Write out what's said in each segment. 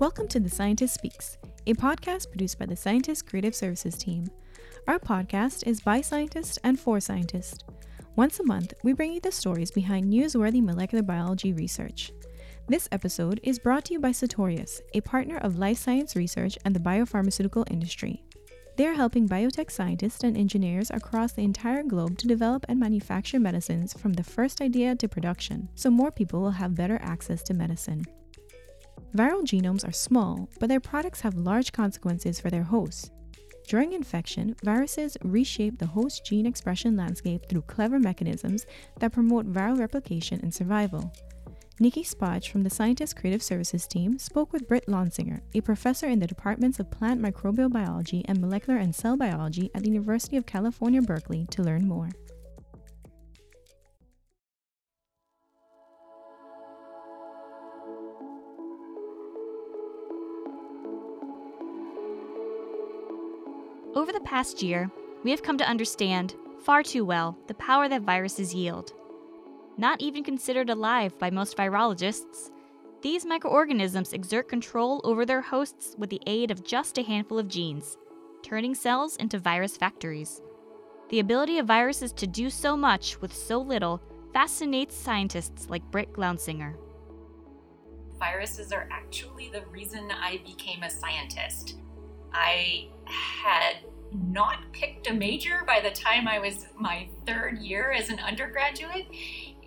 Welcome to The Scientist Speaks, a podcast produced by the Scientist Creative Services team. Our podcast is by scientists and for scientists. Once a month, we bring you the stories behind newsworthy molecular biology research. This episode is brought to you by Sartorius, a partner of life science research and the biopharmaceutical industry. They are helping biotech scientists and engineers across the entire globe to develop and manufacture medicines from the first idea to production, so more people will have better access to medicine. Viral genomes are small, but their products have large consequences for their hosts. During infection, viruses reshape the host gene expression landscape through clever mechanisms that promote viral replication and survival. Nikki Spodge from the Scientist Creative Services team spoke with Britt Lonsinger, a professor in the departments of plant microbial biology and molecular and cell biology at the University of California, Berkeley, to learn more. Over the past year, we have come to understand, far too well, the power that viruses yield not even considered alive by most virologists, these microorganisms exert control over their hosts with the aid of just a handful of genes, turning cells into virus factories. The ability of viruses to do so much with so little fascinates scientists like Britt Glounsinger. Viruses are actually the reason I became a scientist. I had not picked a major by the time I was my third year as an undergraduate,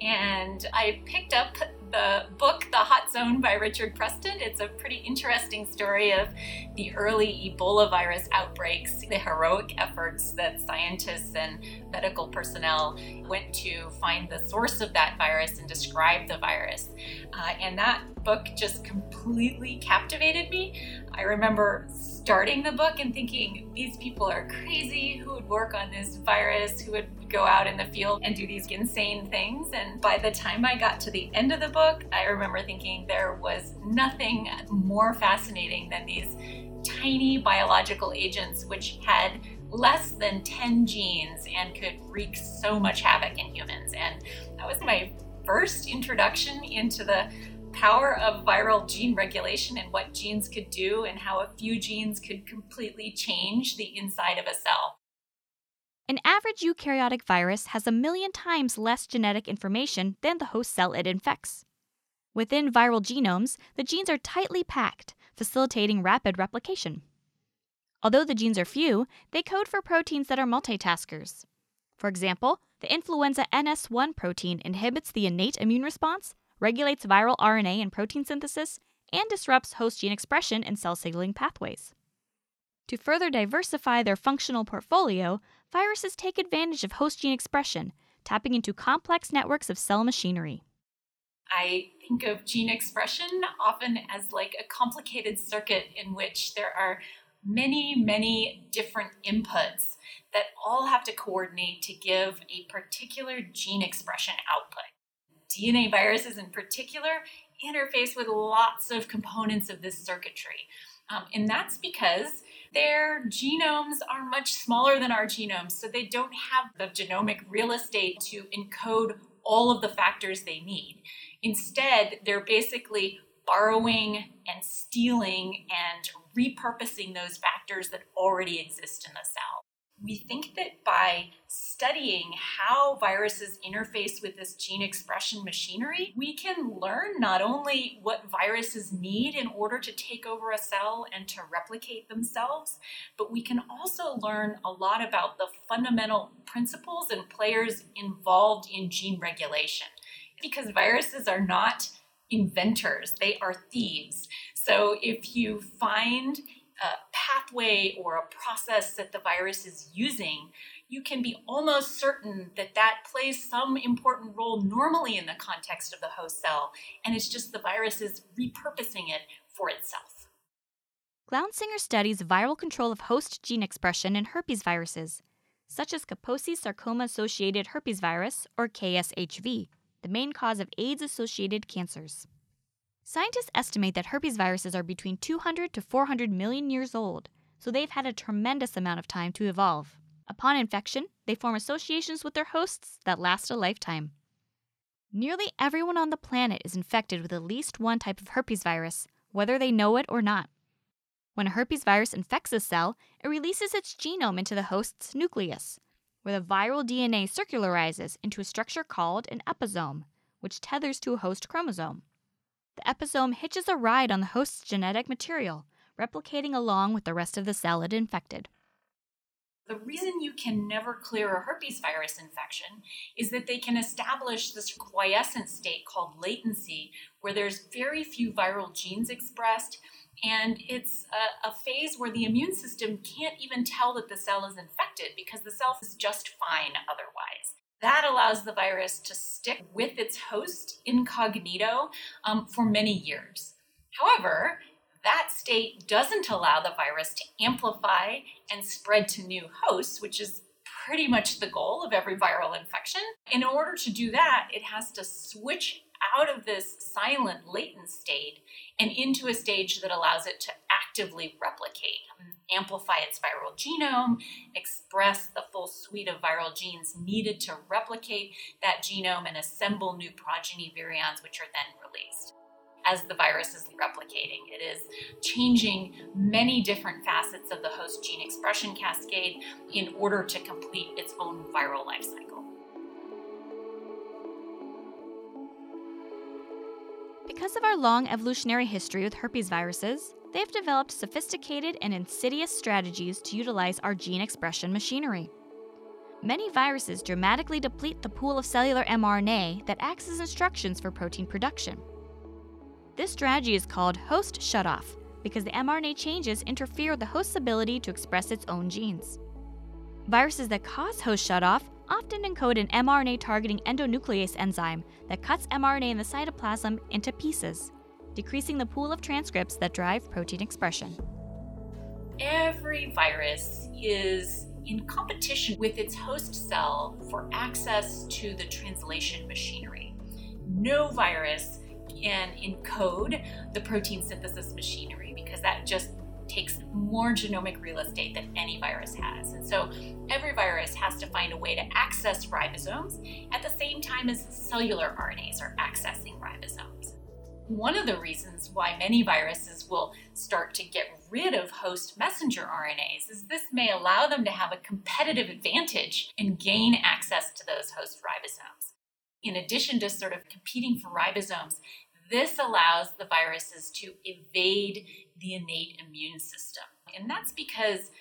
and I picked up the book The Hot Zone by Richard Preston. It's a pretty interesting story of the early Ebola virus outbreaks, the heroic efforts that scientists and medical personnel went to find the source of that virus and describe the virus. Uh, and that book just completely captivated me. I remember starting the book and thinking, these people are crazy. Who would work on this virus? Who would go out in the field and do these insane things? And by the time I got to the end of the book, I remember thinking there was nothing more fascinating than these tiny biological agents which had less than 10 genes and could wreak so much havoc in humans. And that was my first introduction into the power of viral gene regulation and what genes could do, and how a few genes could completely change the inside of a cell. An average eukaryotic virus has a million times less genetic information than the host cell it infects. Within viral genomes, the genes are tightly packed, facilitating rapid replication. Although the genes are few, they code for proteins that are multitaskers. For example, the influenza NS1 protein inhibits the innate immune response regulates viral RNA and protein synthesis, and disrupts host gene expression and cell signaling pathways. To further diversify their functional portfolio, viruses take advantage of host gene expression, tapping into complex networks of cell machinery. I think of gene expression often as like a complicated circuit in which there are many, many different inputs that all have to coordinate to give a particular gene expression output. DNA viruses in particular interface with lots of components of this circuitry. Um, and that's because their genomes are much smaller than our genomes, so they don't have the genomic real estate to encode all of the factors they need. Instead, they're basically borrowing and stealing and repurposing those factors that already exist in the cell we think that by studying how viruses interface with this gene expression machinery, we can learn not only what viruses need in order to take over a cell and to replicate themselves, but we can also learn a lot about the fundamental principles and players involved in gene regulation. Because viruses are not inventors, they are thieves. So if you find pathway or a process that the virus is using, you can be almost certain that that plays some important role normally in the context of the host cell, and it's just the virus is repurposing it for itself. Glounsinger studies viral control of host gene expression in herpes viruses, such as Kaposi sarcoma associated herpes virus, or KSHV, the main cause of AIDS associated cancers. Scientists estimate that herpes viruses are between 200 to 400 million years old, so they've had a tremendous amount of time to evolve. Upon infection, they form associations with their hosts that last a lifetime. Nearly everyone on the planet is infected with at least one type of herpes virus, whether they know it or not. When a herpes virus infects a cell, it releases its genome into the host's nucleus, where the viral DNA circularizes into a structure called an episome, which tethers to a host chromosome. The episome hitches a ride on the host's genetic material, replicating along with the rest of the cell it infected. The reason you can never clear a herpes virus infection is that they can establish this quiescent state called latency, where there's very few viral genes expressed, and it's a, a, phase where the immune system can't even tell that the cell is infected because the cell is just fine otherwise. That allows the virus to stick with its host incognito um, for many years. However, that state doesn't allow the virus to amplify and spread to new hosts, which is pretty much the goal of every viral infection. In order to do that, it has to switch out of this silent latent state and into a stage that allows it to actively replicate, amplify its viral genome, express the full suite of viral genes needed to replicate that genome, and assemble new progeny virions, which are then released as the virus is replicating. It is changing many different facets of the host gene expression cascade in order to complete its own viral life cycle. Because of our long evolutionary history with herpes viruses, they've developed sophisticated and insidious strategies to utilize our gene expression machinery. Many viruses dramatically deplete the pool of cellular mRNA that acts as instructions for protein production. This strategy is called host shutoff because the mRNA changes interfere with the host's ability to express its own genes. Viruses that cause host shutoff often encode an mRNA targeting endonuclease enzyme that cuts mRNA in the cytoplasm into pieces, decreasing the pool of transcripts that drive protein expression. Every virus is in competition with its host cell for access to the translation machinery. No virus can encode the protein synthesis machinery because that just takes more genomic real estate than any virus has. And so every virus has to find a way to access ribosomes at the same time as cellular RNAs are accessing ribosomes. One of the reasons why many viruses will start to get rid of host messenger RNAs is this may allow them to have a competitive advantage and gain access to those host ribosomes. In addition to sort of competing for ribosomes, this allows the viruses to evade the innate immune system. And that's because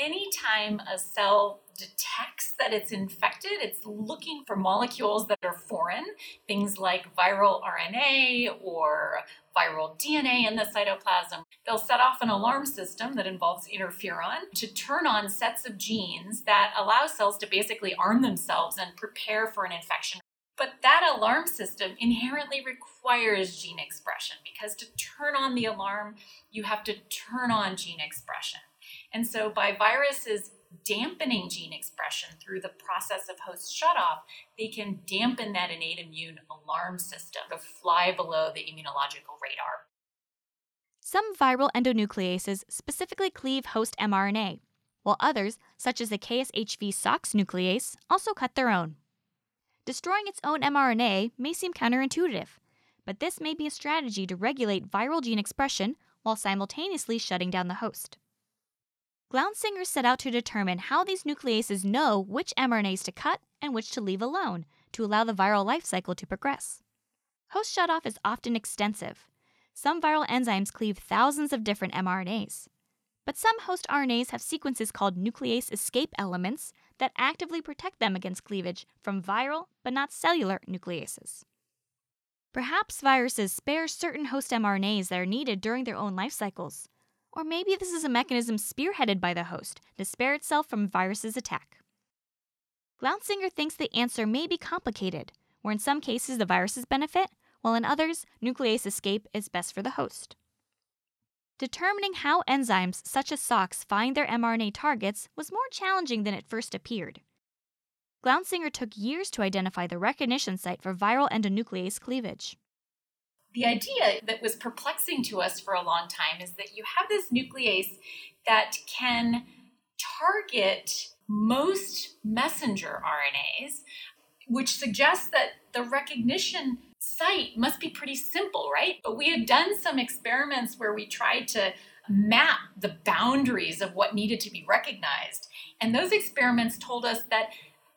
anytime a cell detects that it's infected, it's looking for molecules that are foreign, things like viral RNA or viral DNA in the cytoplasm. They'll set off an alarm system that involves interferon to turn on sets of genes that allow cells to basically arm themselves and prepare for an infection but that alarm system inherently requires gene expression because to turn on the alarm, you have to turn on gene expression. And so by viruses dampening gene expression through the process of host shutoff, they can dampen that innate immune alarm system to fly below the immunological radar. Some viral endonucleases specifically cleave host mRNA, while others, such as the KSHV SOX nuclease, also cut their own. Destroying its own mRNA may seem counterintuitive, but this may be a strategy to regulate viral gene expression while simultaneously shutting down the host. Glaunsinger set out to determine how these nucleases know which mRNAs to cut and which to leave alone to allow the viral life cycle to progress. Host shutoff is often extensive. Some viral enzymes cleave thousands of different mRNAs. But some host RNAs have sequences called nuclease escape elements that actively protect them against cleavage from viral but not cellular nucleases. Perhaps viruses spare certain host mRNAs that are needed during their own life cycles. Or maybe this is a mechanism spearheaded by the host to spare itself from virus's attack. Glaunsinger thinks the answer may be complicated, where in some cases the viruses benefit, while in others, nuclease escape is best for the host. Determining how enzymes such as SOX find their mRNA targets was more challenging than it first appeared. Glaunsinger took years to identify the recognition site for viral endonuclease cleavage. The idea that was perplexing to us for a long time is that you have this nuclease that can target most messenger RNAs which suggests that the recognition site must be pretty simple, right? But we had done some experiments where we tried to map the boundaries of what needed to be recognized. And those experiments told us that,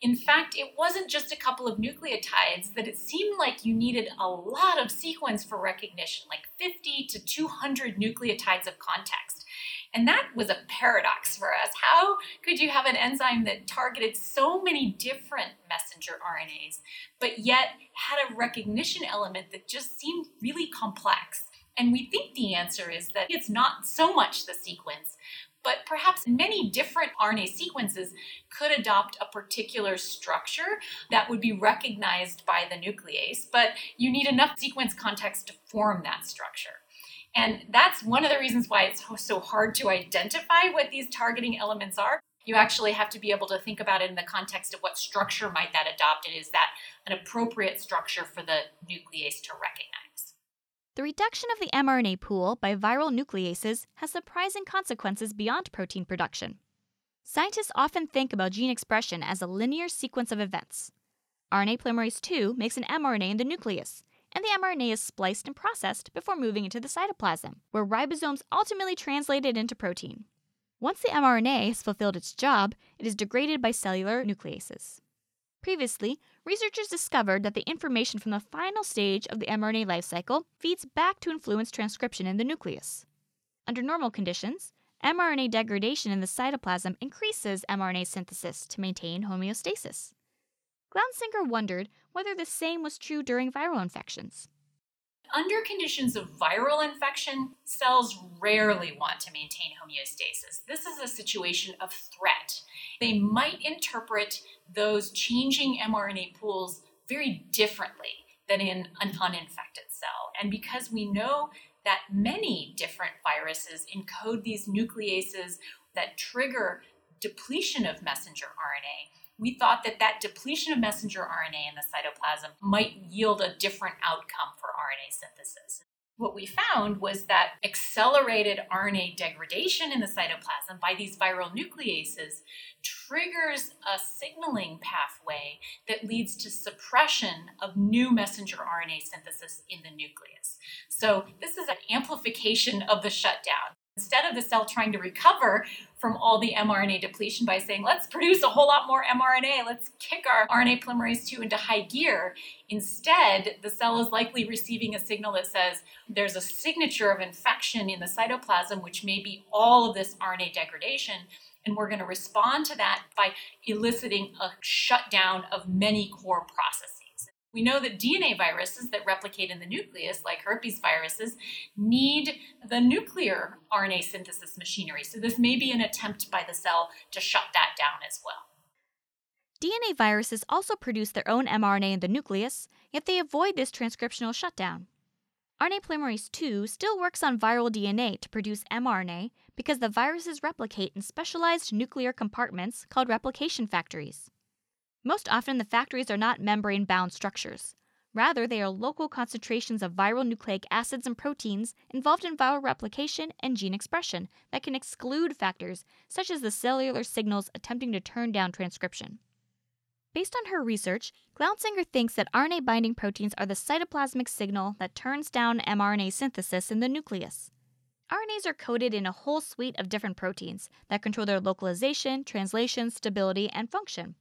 in fact, it wasn't just a couple of nucleotides, that it seemed like you needed a lot of sequence for recognition, like 50 to 200 nucleotides of context. And that was a paradox for us. How could you have an enzyme that targeted so many different messenger RNAs, but yet had a recognition element that just seemed really complex? And we think the answer is that it's not so much the sequence, but perhaps many different RNA sequences could adopt a particular structure that would be recognized by the nuclease, but you need enough sequence context to form that structure. And that's one of the reasons why it's so hard to identify what these targeting elements are. You actually have to be able to think about it in the context of what structure might that adopt, and is that an appropriate structure for the nuclease to recognize. The reduction of the mRNA pool by viral nucleases has surprising consequences beyond protein production. Scientists often think about gene expression as a linear sequence of events. RNA polymerase II makes an mRNA in the nucleus, and the mRNA is spliced and processed before moving into the cytoplasm, where ribosomes ultimately translate it into protein. Once the mRNA has fulfilled its job, it is degraded by cellular nucleases. Previously, researchers discovered that the information from the final stage of the mRNA life cycle feeds back to influence transcription in the nucleus. Under normal conditions, mRNA degradation in the cytoplasm increases mRNA synthesis to maintain homeostasis. Glaunsinger wondered whether the same was true during viral infections. Under conditions of viral infection, cells rarely want to maintain homeostasis. This is a situation of threat. They might interpret those changing mRNA pools very differently than in an uninfected cell. And because we know that many different viruses encode these nucleases that trigger depletion of messenger RNA, we thought that that depletion of messenger RNA in the cytoplasm might yield a different outcome for RNA synthesis. What we found was that accelerated RNA degradation in the cytoplasm by these viral nucleases triggers a signaling pathway that leads to suppression of new messenger RNA synthesis in the nucleus. So, this is an amplification of the shutdown. Instead of the cell trying to recover from all the mRNA depletion by saying, let's produce a whole lot more mRNA, let's kick our RNA polymerase II into high gear, instead, the cell is likely receiving a signal that says there's a signature of infection in the cytoplasm, which may be all of this RNA degradation. And we're going to respond to that by eliciting a shutdown of many core processes. We know that DNA viruses that replicate in the nucleus, like herpes viruses, need the nuclear RNA synthesis machinery. So, this may be an attempt by the cell to shut that down as well. DNA viruses also produce their own mRNA in the nucleus, yet they avoid this transcriptional shutdown. RNA polymerase II still works on viral DNA to produce mRNA because the viruses replicate in specialized nuclear compartments called replication factories. Most often, the factories are not membrane bound structures. Rather, they are local concentrations of viral nucleic acids and proteins involved in viral replication and gene expression that can exclude factors such as the cellular signals attempting to turn down transcription. Based on her research, Glaunsinger thinks that RNA binding proteins are the cytoplasmic signal that turns down mRNA synthesis in the nucleus. RNAs are coded in a whole suite of different proteins that control their localization, translation, stability, and function.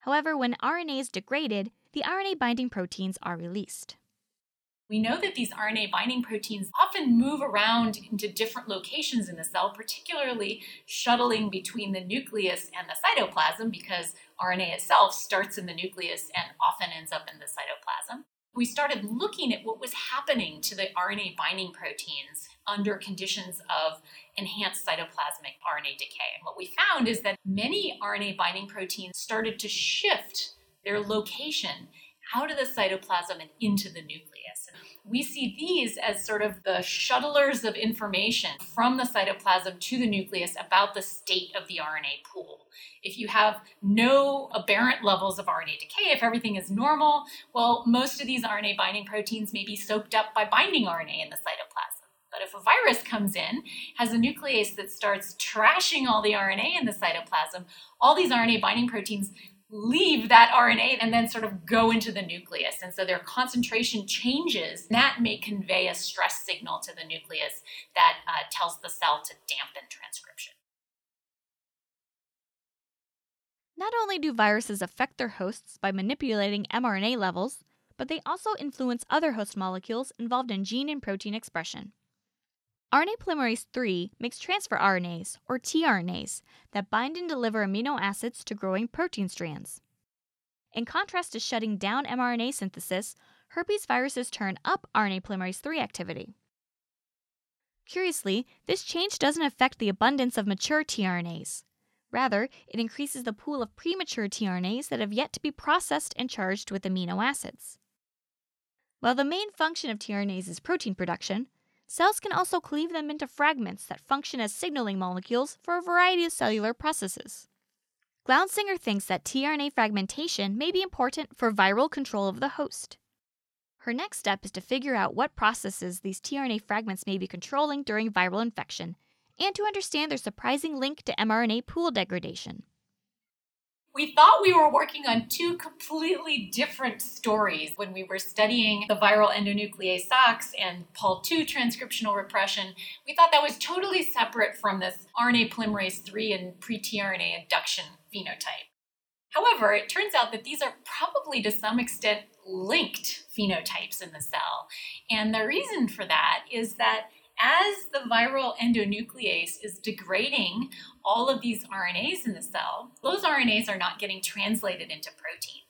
However, when RNA is degraded, the RNA binding proteins are released. We know that these RNA binding proteins often move around into different locations in the cell, particularly shuttling between the nucleus and the cytoplasm, because RNA itself starts in the nucleus and often ends up in the cytoplasm we started looking at what was happening to the RNA binding proteins under conditions of enhanced cytoplasmic RNA decay. And what we found is that many RNA binding proteins started to shift their location out of the cytoplasm and into the nucleus. We see these as sort of the shuttlers of information from the cytoplasm to the nucleus about the state of the RNA pool. If you have no aberrant levels of RNA decay, if everything is normal, well, most of these RNA binding proteins may be soaked up by binding RNA in the cytoplasm. But if a virus comes in, has a nuclease that starts trashing all the RNA in the cytoplasm, all these RNA binding proteins leave that RNA and then sort of go into the nucleus. And so their concentration changes. That may convey a stress signal to the nucleus that uh, tells the cell to dampen transcription. Not only do viruses affect their hosts by manipulating mRNA levels, but they also influence other host molecules involved in gene and protein expression. RNA polymerase III makes transfer RNAs, or tRNAs, that bind and deliver amino acids to growing protein strands. In contrast to shutting down mRNA synthesis, herpes viruses turn up RNA polymerase III activity. Curiously, this change doesn't affect the abundance of mature tRNAs. Rather, it increases the pool of premature tRNAs that have yet to be processed and charged with amino acids. While the main function of tRNAs is protein production, cells can also cleave them into fragments that function as signaling molecules for a variety of cellular processes. Glounsinger thinks that tRNA fragmentation may be important for viral control of the host. Her next step is to figure out what processes these tRNA fragments may be controlling during viral infection and to understand their surprising link to mRNA pool degradation. We thought we were working on two completely different stories when we were studying the viral endonuclease SOX and Pol2 transcriptional repression. We thought that was totally separate from this RNA polymerase 3 and pre tRNA induction phenotype. However, it turns out that these are probably to some extent linked phenotypes in the cell. And the reason for that is that as the viral endonuclease is degrading all of these RNAs in the cell, those RNAs are not getting translated into protein.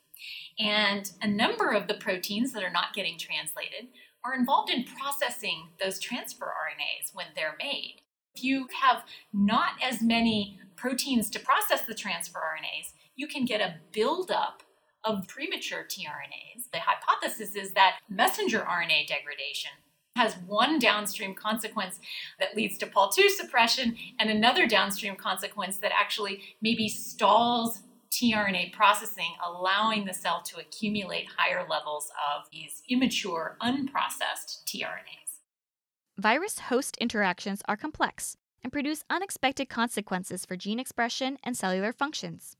And a number of the proteins that are not getting translated are involved in processing those transfer RNAs when they're made. If you have not as many proteins to process the transfer RNAs, you can get a buildup of premature tRNAs. The hypothesis is that messenger RNA degradation has one downstream consequence that leads to Pol2 suppression and another downstream consequence that actually maybe stalls tRNA processing, allowing the cell to accumulate higher levels of these immature, unprocessed tRNAs. Virus host interactions are complex and produce unexpected consequences for gene expression and cellular functions.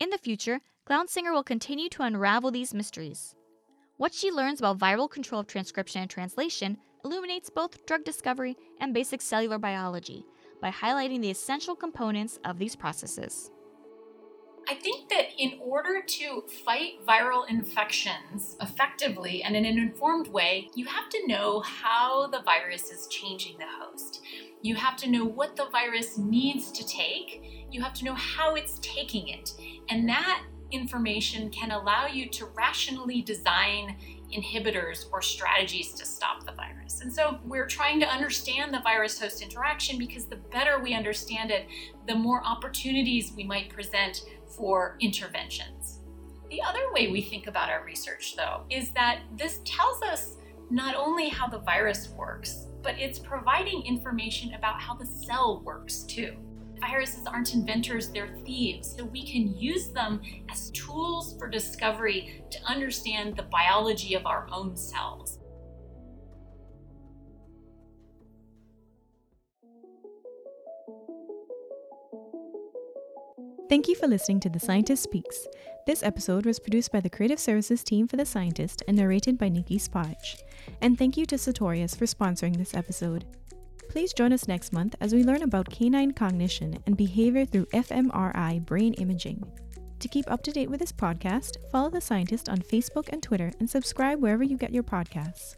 In the future, Glounsinger will continue to unravel these mysteries. What she learns about viral control of transcription and translation illuminates both drug discovery and basic cellular biology by highlighting the essential components of these processes. I think that in order to fight viral infections effectively and in an informed way, you have to know how the virus is changing the host. You have to know what the virus needs to take. You have to know how it's taking it. And that information can allow you to rationally design inhibitors or strategies to stop the virus. And so we're trying to understand the virus host interaction because the better we understand it, the more opportunities we might present for interventions. The other way we think about our research, though, is that this tells us not only how the virus works, but it's providing information about how the cell works too viruses aren't inventors, they're thieves. So we can use them as tools for discovery to understand the biology of our own cells. Thank you for listening to The Scientist Speaks. This episode was produced by the Creative Services team for The Scientist and narrated by Nikki Spach. And thank you to Satorius for sponsoring this episode. Please join us next month as we learn about canine cognition and behavior through fMRI brain imaging. To keep up to date with this podcast, follow The Scientist on Facebook and Twitter and subscribe wherever you get your podcasts.